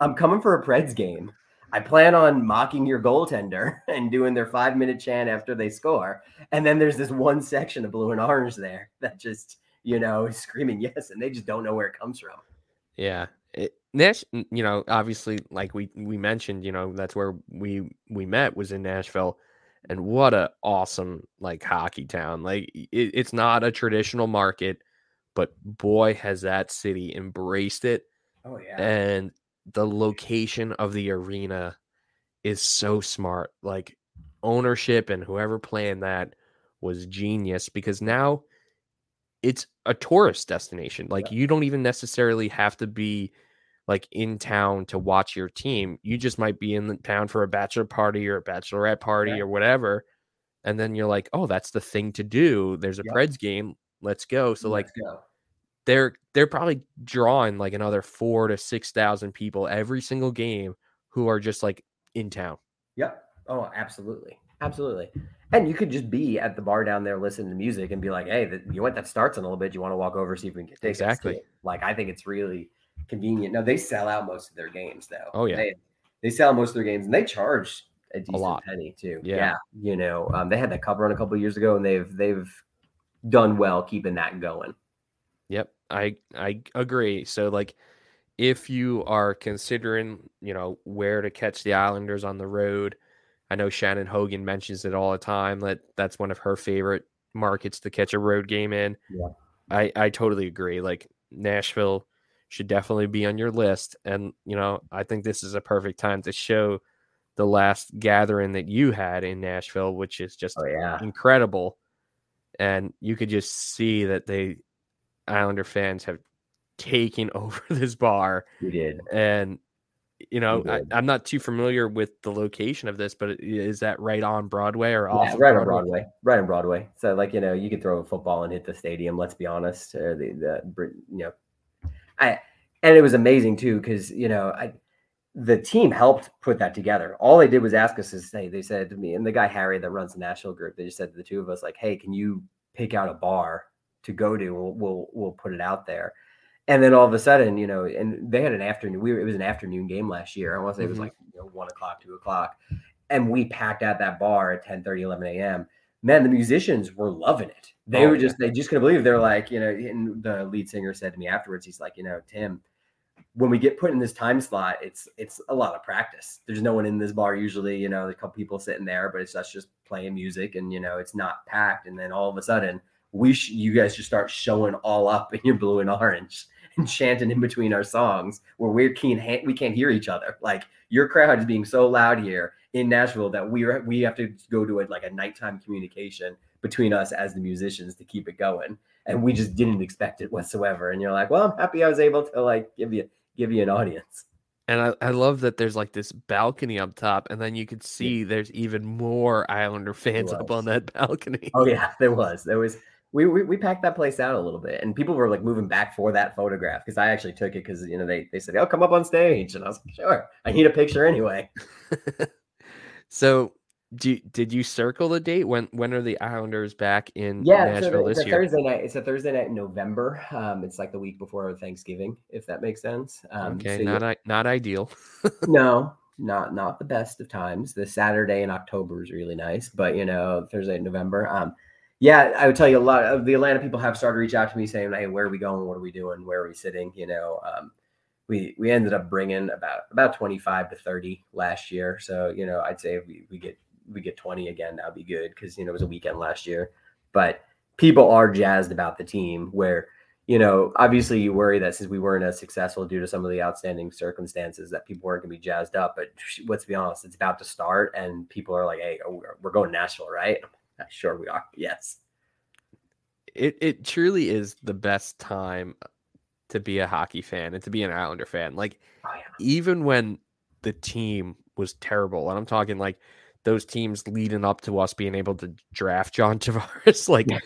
I'm coming for a Preds game. I plan on mocking your goaltender [LAUGHS] and doing their five minute chant after they score, and then there's this one section of blue and orange there that just you know is screaming yes, and they just don't know where it comes from. yeah it, Nash, you know obviously like we we mentioned you know that's where we we met was in Nashville and what a awesome like hockey town like it, it's not a traditional market but boy has that city embraced it Oh yeah. and the location of the arena is so smart. Like ownership and whoever planned that was genius because now it's a tourist destination. Like you don't even necessarily have to be like in town to watch your team. You just might be in the town for a bachelor party or a bachelorette party Yeah. or whatever. And then you're like, oh, that's the thing to do. There's a Yep. Preds game. Let's go. So like Let's go. they're they're probably drawing like another four to six thousand people every single game who are just like in town. Yep. Oh, absolutely. Absolutely. And you could just be at the bar down there listening to music and be like, hey, the, you want that starts in a little bit. You want to walk over, see if we can get tickets. Exactly. Like, I think it's really convenient. No, they sell out most of their games, though. Oh, yeah. They, they sell most of their games and they charge a decent lot. penny, too. Yeah. You know, um, they had that cup run a couple years ago and they've, they've done well keeping that going. Yep, I I agree. So like if you are considering, you know, where to catch the Islanders on the road, I know Shannon Hogan mentions it all the time that that's one of her favorite markets to catch a road game in. Yeah. I I totally agree. Like Nashville should definitely be on your list and you know, I think this is a perfect time to show the last gathering that you had in Nashville, which is just Oh, yeah. incredible. And you could just see that they Islander fans have taken [LAUGHS] over this bar. We did. And you know, I, I'm not too familiar with the location of this, but is that right on Broadway or Yeah, off of right on Broadway. Right on Broadway. So, like you know, you could throw a football and hit the stadium. Let's be honest. Or the the you know, I and it was amazing too because you know I the team helped put that together. All they did was ask us to say. They said to me and the guy Harry that runs the national group. They just said to the two of us like, "Hey, can you pick out a bar to go to? We'll we'll, we'll put it out there." And then all of a sudden, you know, and they had an afternoon. We were, it was an afternoon game last year. I want to say it was Mhm. like you know one o'clock, two o'clock, and we packed out that bar at 10, 11 a.m. Man, the musicians were loving it. They Oh, were yeah. just they just couldn't believe. They're like, you know, and the lead singer said to me afterwards, he's like, you know, Tim, when we get put in this time slot, it's it's a lot of practice. There's no one in this bar usually, you know, a couple people sitting there, but it's us just playing music and you know it's not packed. And then all of a sudden, we sh- you guys just start showing all up in your blue and orange [LAUGHS] and chanting in between our songs where we're keen ha- we can't hear each other. Like your crowd is being so loud here in Nashville that we are we have to go to a, like a nighttime communication between us as the musicians to keep it going. And we just didn't expect it whatsoever. And you're like, well, I'm happy I was able to like give you give you an audience. And I, I love that there's like this balcony up top, and then you could see yeah. there's even more Islander fans up on that [LAUGHS] balcony. Oh yeah, there was. There was we, we, we packed that place out a little bit, and people were like moving back for that photograph because I actually took it because you know they they said, "Oh, come up on stage," and I was like, "Sure, I need a picture anyway." [LAUGHS] so do, did you circle the date? When when are the Islanders back in yeah, Nashville so this it's a year? Thursday night. It's a Thursday night in November. Um, it's like the week before Thanksgiving, if that makes sense. Um, okay, so not I, not ideal. [LAUGHS] no, not not the best of times. The Saturday in October is really nice, but you know Thursday in November. Um, yeah, I would tell you a lot of the Atlanta people have started to reach out to me saying, "Hey, where are we going? What are we doing? Where are we sitting?" You know, um, we we ended up bringing about about twenty five to thirty last year. So you know, I'd say we, we get we get 20 again, that'd be good because you know it was a weekend last year. But people are jazzed about the team. Where you know, obviously, you worry that since we weren't as successful due to some of the outstanding circumstances, that people weren't going to be jazzed up. But let's be honest, it's about to start, and people are like, "Hey, oh, we're going to Nashville, right?" Sure, we are. Yes. It it truly is the best time to be a hockey fan and to be an Islander fan. Like, oh, yeah. even when the team was terrible, and I'm talking like those teams leading up to us being able to draft John [LAUGHS] Tavares. like, yeah.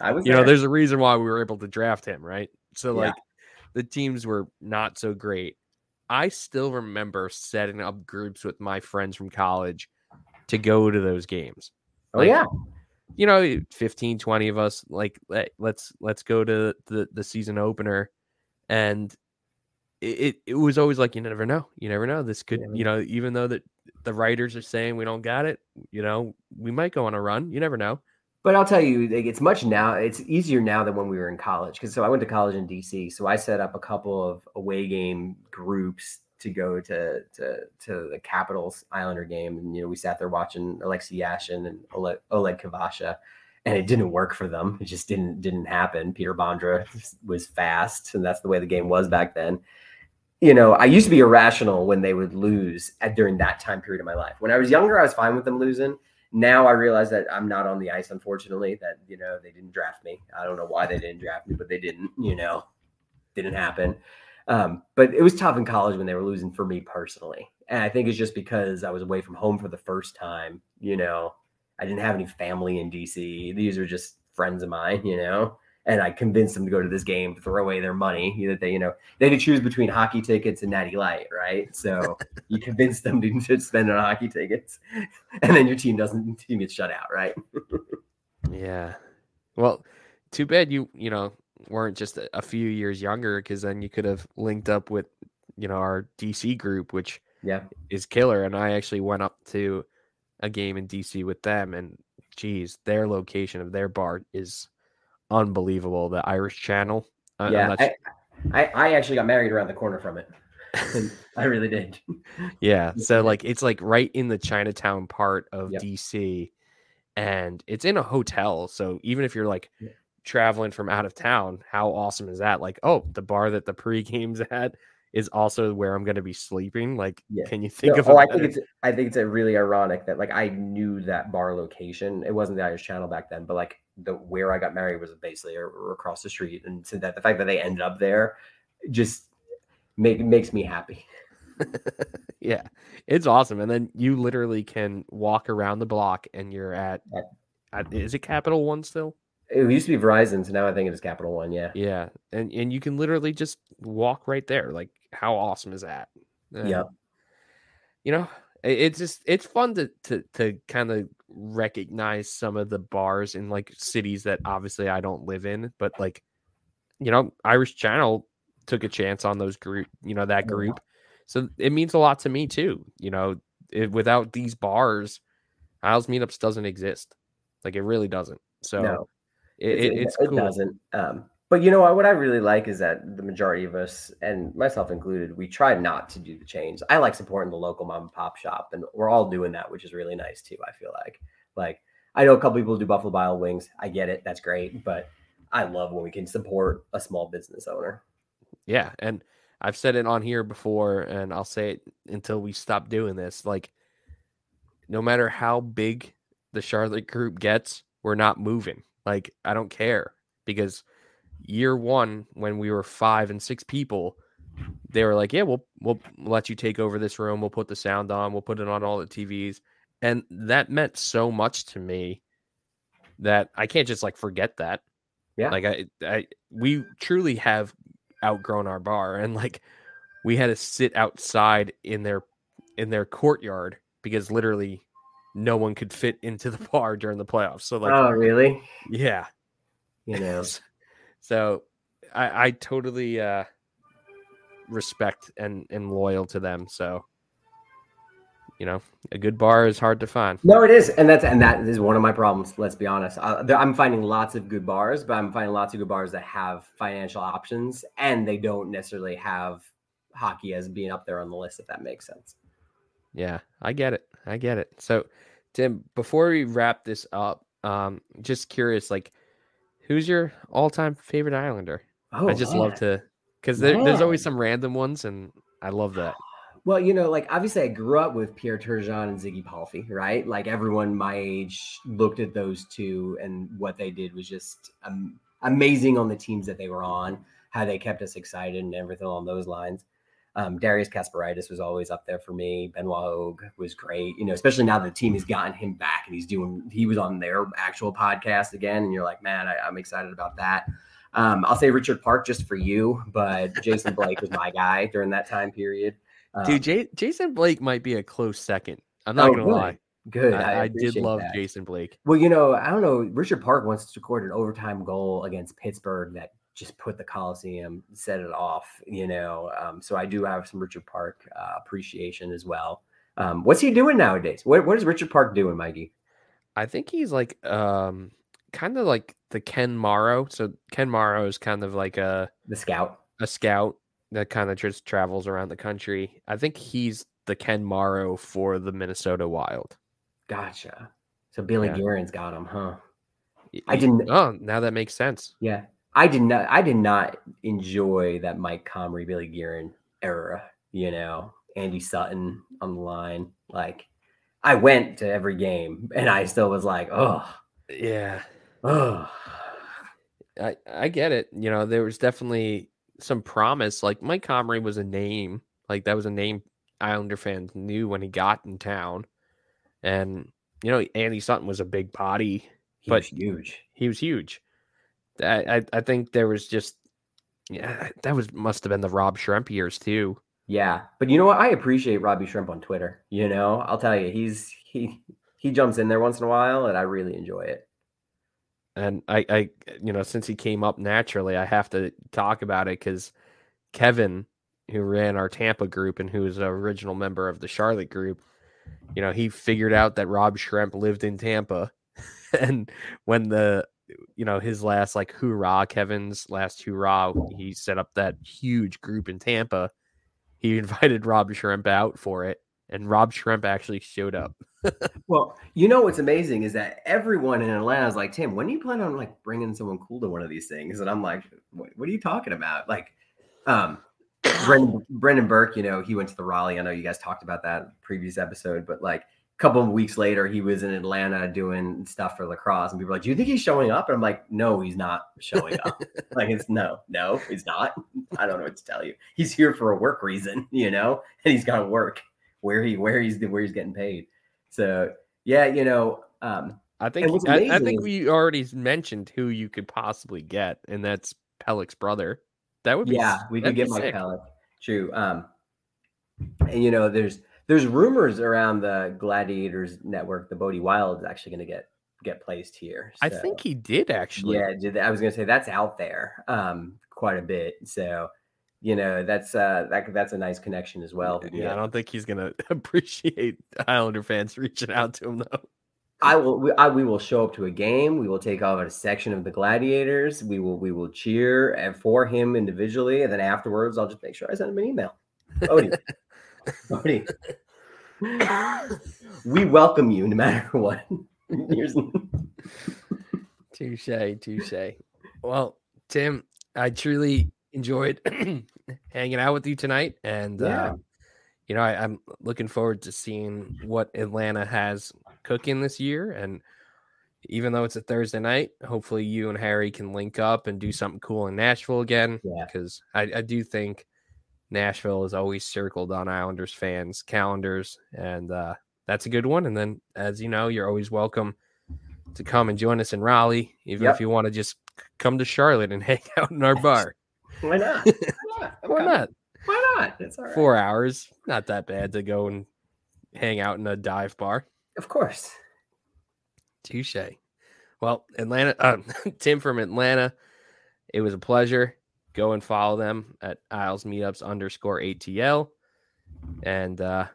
I was, you there. know, there's a reason why we were able to draft him, right? So, Yeah. like, the teams were not so great. I still remember setting up groups with my friends from college to go to those games. oh like, yeah, You know, 15, 20 of us, like, let, let's let's go to the the season opener, and it, it, was always like you never know, you never know. This could, never you know, even though that the writers are saying we don't got it, you know, we might go on a run. You never know. But I'll tell you, it's much now. It's easier now than when we were in college. Because so I went to college in DC, so I set up a couple of away game groups to go to to to the Capitals Islander game, and you know we sat there watching Alexei Yashin and Oleg, Oleg Kvasha, and it didn't work for them. It just didn't didn't happen. Peter Bondra was fast, and that's the way the game was back then. You know, I used to be irrational when they would lose at, during that time period of my life. When I was younger, I was fine with them losing now I realize that I'm not on the ice, unfortunately, that, you know, they didn't draft me. I don't know why they didn't draft me, but they didn't, you know, didn't happen. Um, but it was tough in college when they were losing for me personally. And I think it's just because I was away from home for the first time, you know, I didn't have any family in DC. These are just friends of mine, you know, and I convinced them to go to this game, throw away their money. That they, you know, they had to choose between hockey tickets and Natty Light, right? So [LAUGHS] you convince them to, to spend on hockey tickets, [LAUGHS] and then your team doesn't team gets shut out, right? Yeah. Well, too bad you you know weren't just a, a few years younger because then you could have linked up with you know our DC group, which Yeah, is killer. And I actually went up to a game in DC with them, and geez, their location of their bar is unbelievable. The Irish Channel. I- yeah. I, I I actually got married around the corner from it. [LAUGHS] [LAUGHS] I really did. Yeah. [LAUGHS] So like it's like right in the Chinatown part of Yep. DC and it's in a hotel. So even if you're like Yeah. traveling from out of town, how awesome is that? Like, oh, the bar that the pre-game's at is also where I'm gonna be sleeping. Like, Yeah. can you think No, of oh, I think it's I think it's a really ironic that like I knew that bar location. It wasn't the Irish Channel back then, but like the where I got married was basically a- across the street, and so that the fact that they ended up there just make makes me happy. [LAUGHS] yeah, it's awesome. And then you literally can walk around the block and you're at, At- is it Capital One still? It used to be Verizon, so now I think it is Capital One. Yeah, Yeah. And and you can literally just walk right there. Like, how awesome is that? And, Yep. You know, it's just it's fun to to to kind of recognize some of the bars in like cities that obviously I don't live in, but like, you know, Irish Channel took a chance on those group, you know, that group. So it means a lot to me too. You know, it, without these bars, Isles Meetups doesn't exist. Like it really doesn't. So no, it, it, it's it cool. doesn't. Um, But you know what? What I really like is that the majority of us, and myself included, we try not to do the chains. I like supporting the local mom and pop shop, and we're all doing that, which is really nice too. I feel like, like I know a couple people do Buffalo Wild Wings. I get it, that's great, mm-hmm. but I love when we can support a small business owner. Yeah, and I've said it on here before, and I'll say it until we stop doing this. Like, no matter how big the Charlotte group gets, we're not moving. Like, I don't care because year one, when we were five and six people, they were like, "Yeah, we'll we'll let you take over this room. We'll put the sound on. We'll put it on all the TVs," and that meant so much to me that I can't just like forget that. Yeah, like I, I, we truly have outgrown our bar, [LAUGHS] and like we had to sit outside in their in their courtyard because literally no one could fit into the [LAUGHS] bar during the playoffs. So like, oh really? Yeah, you know. [LAUGHS] so I, I totally uh, respect and and loyal to them. So you know, a good bar is hard to find. No, it is, and that's and that is one of my problems. Let's be honest. I, I'm finding lots of good bars, but I'm finding lots of good bars that have financial options, and they don't necessarily have hockey as being up there on the list. If that makes sense. Yeah, I get it. I get it. So, Tim, before we wrap this up, um, just curious, like, who's your all-time favorite Islander? Oh, I just man. love to, because there, there's always some random ones, and I love that. [SIGHS] Well, you know, like obviously I grew up with Pierre Turgeon and Ziggy Palffy, right? Like everyone my age looked at those two and what they did was just um, amazing on the teams that they were on, how they kept us excited and everything along those lines. Um, Darius Kasparaitis was always up there for me. Benoit Hogue was great, you know, especially now that the team has gotten him back and he's doing, he was on their actual podcast again. And you're like, man, I, I'm excited about that. Um, I'll say Richard Park just for you, but Jason Blake was my guy during that time period. Uh, Dude, J- Jason Blake might be a close second. I'm not oh, gonna lie. Good. I, I, I did love that. Jason Blake. Well, you know, I don't know. Richard Park once scored an overtime goal against Pittsburgh that just put the Coliseum, set it off. You know, um, so I do have some Richard Park uh, appreciation as well. Um, what's he doing nowadays? What What is Richard Park doing, Mikey? I think he's like um, kind of like the Ken Morrow. So Ken Morrow is kind of like a the scout, a scout that kind of just travels around the country. I think he's the Ken Morrow for the Minnesota Wild. Gotcha. So Billy yeah. Guerin's got him, huh? I didn't. Oh, now that makes sense. Yeah, I did not. I did not enjoy that Mike Comrie, Billy Guerin era. You know, Andy Sutton on the line. Like, I went to every game, and I still was like, oh, yeah, oh. I I get it. You know, there was definitely some promise. Like Mike Comrie was a name, like that was a name Islander fans knew when he got in town. And you know, Andy Sutton was a big body, he but huge. He was huge. I, I, think there was just yeah, that was must have been the Rob Schremp years too. Yeah, but you know what? I appreciate Robbie Schremp on Twitter. You know, I'll tell you, he's he he jumps in there once in a while, and I really enjoy it and I, I, you know, since he came up naturally, I have to talk about it because Kevin, who ran our Tampa group and who was an original member of the Charlotte group, you know, he figured out that Rob Schremp lived in Tampa, [LAUGHS] and when the, you know, his last like hoorah, Kevin's last hoorah, he set up that huge group in Tampa. He [LAUGHS] invited Rob Schremp out for it, and Rob Schremp actually showed up. [LAUGHS] well, you know what's amazing is that everyone in Atlanta is like, Tim, when do you plan on like bringing someone cool to one of these things? And I'm like, what, what are you talking about? Like, um, Brendan, Brendan Burke, you know, he went to the Raleigh. I know you guys talked about that previous episode, but like couple of weeks later, he was in Atlanta doing stuff for lacrosse, and people were like, "Do you think he's showing up?" And I'm like, "No, he's not showing up. [LAUGHS] like, it's no, no, he's not. I don't know what to tell you. He's here for a work reason, [LAUGHS] you know, and he's got to work where he where he's where he's getting paid. So yeah, you know, um, I think I, I, think we already mentioned who you could possibly get, and that's Pelech's brother. That would be yeah, we could get Mike Pelech. True. Um, and you know, there's there's rumors around the Gladiators network. The Bode Wilde is actually going to get get placed here. So, I think he did actually. Yeah, did I was going to say that's out there um, quite a bit. So you know that's uh that that's a nice connection as well. Yeah, I don't think he's gonna [LAUGHS] appreciate Islander fans [LAUGHS] reaching out to him though. I will. We, I, we will show up to a game. We will take over a section of the gladiators. We will. We will cheer and for him individually, and then afterwards, I'll just make sure I send him an email. Odie, [LAUGHS] Odie, we welcome you no matter [LAUGHS] what. Touche, touche. Well, Tim, I truly enjoyed [CLEARS THROAT] hanging out with you tonight, and Yeah. uh, you know, I, I'm looking forward to seeing what Atlanta has cooking this year. And even though it's a Thursday night, hopefully you and Harry can link up and do something cool in Nashville again. Yeah. because I, I do think Nashville is always circled on Islanders fans' calendars, and uh, that's a good one. And then, as you know, you're always welcome to come and join us in Raleigh, even Yep. if you want to just come to Charlotte and [LAUGHS] hang out in our bar. Why not? [LAUGHS] Why not? Why not? Why not? It's all right. Four hours, not that bad to go and hang out in a dive bar. Of course. Touche. Well, Atlanta, um, [LAUGHS] Tim from Atlanta, it was a pleasure. Go and follow them at Isles Meetups underscore ATL. And uh,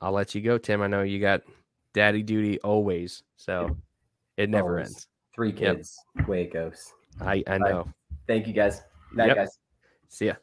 I'll let you go, Tim. I know you got daddy duty always, so it never Always. ends. Three Yep. kids. Way it goes. I, I know. Thank you guys. Night, Yep. guys. See ya.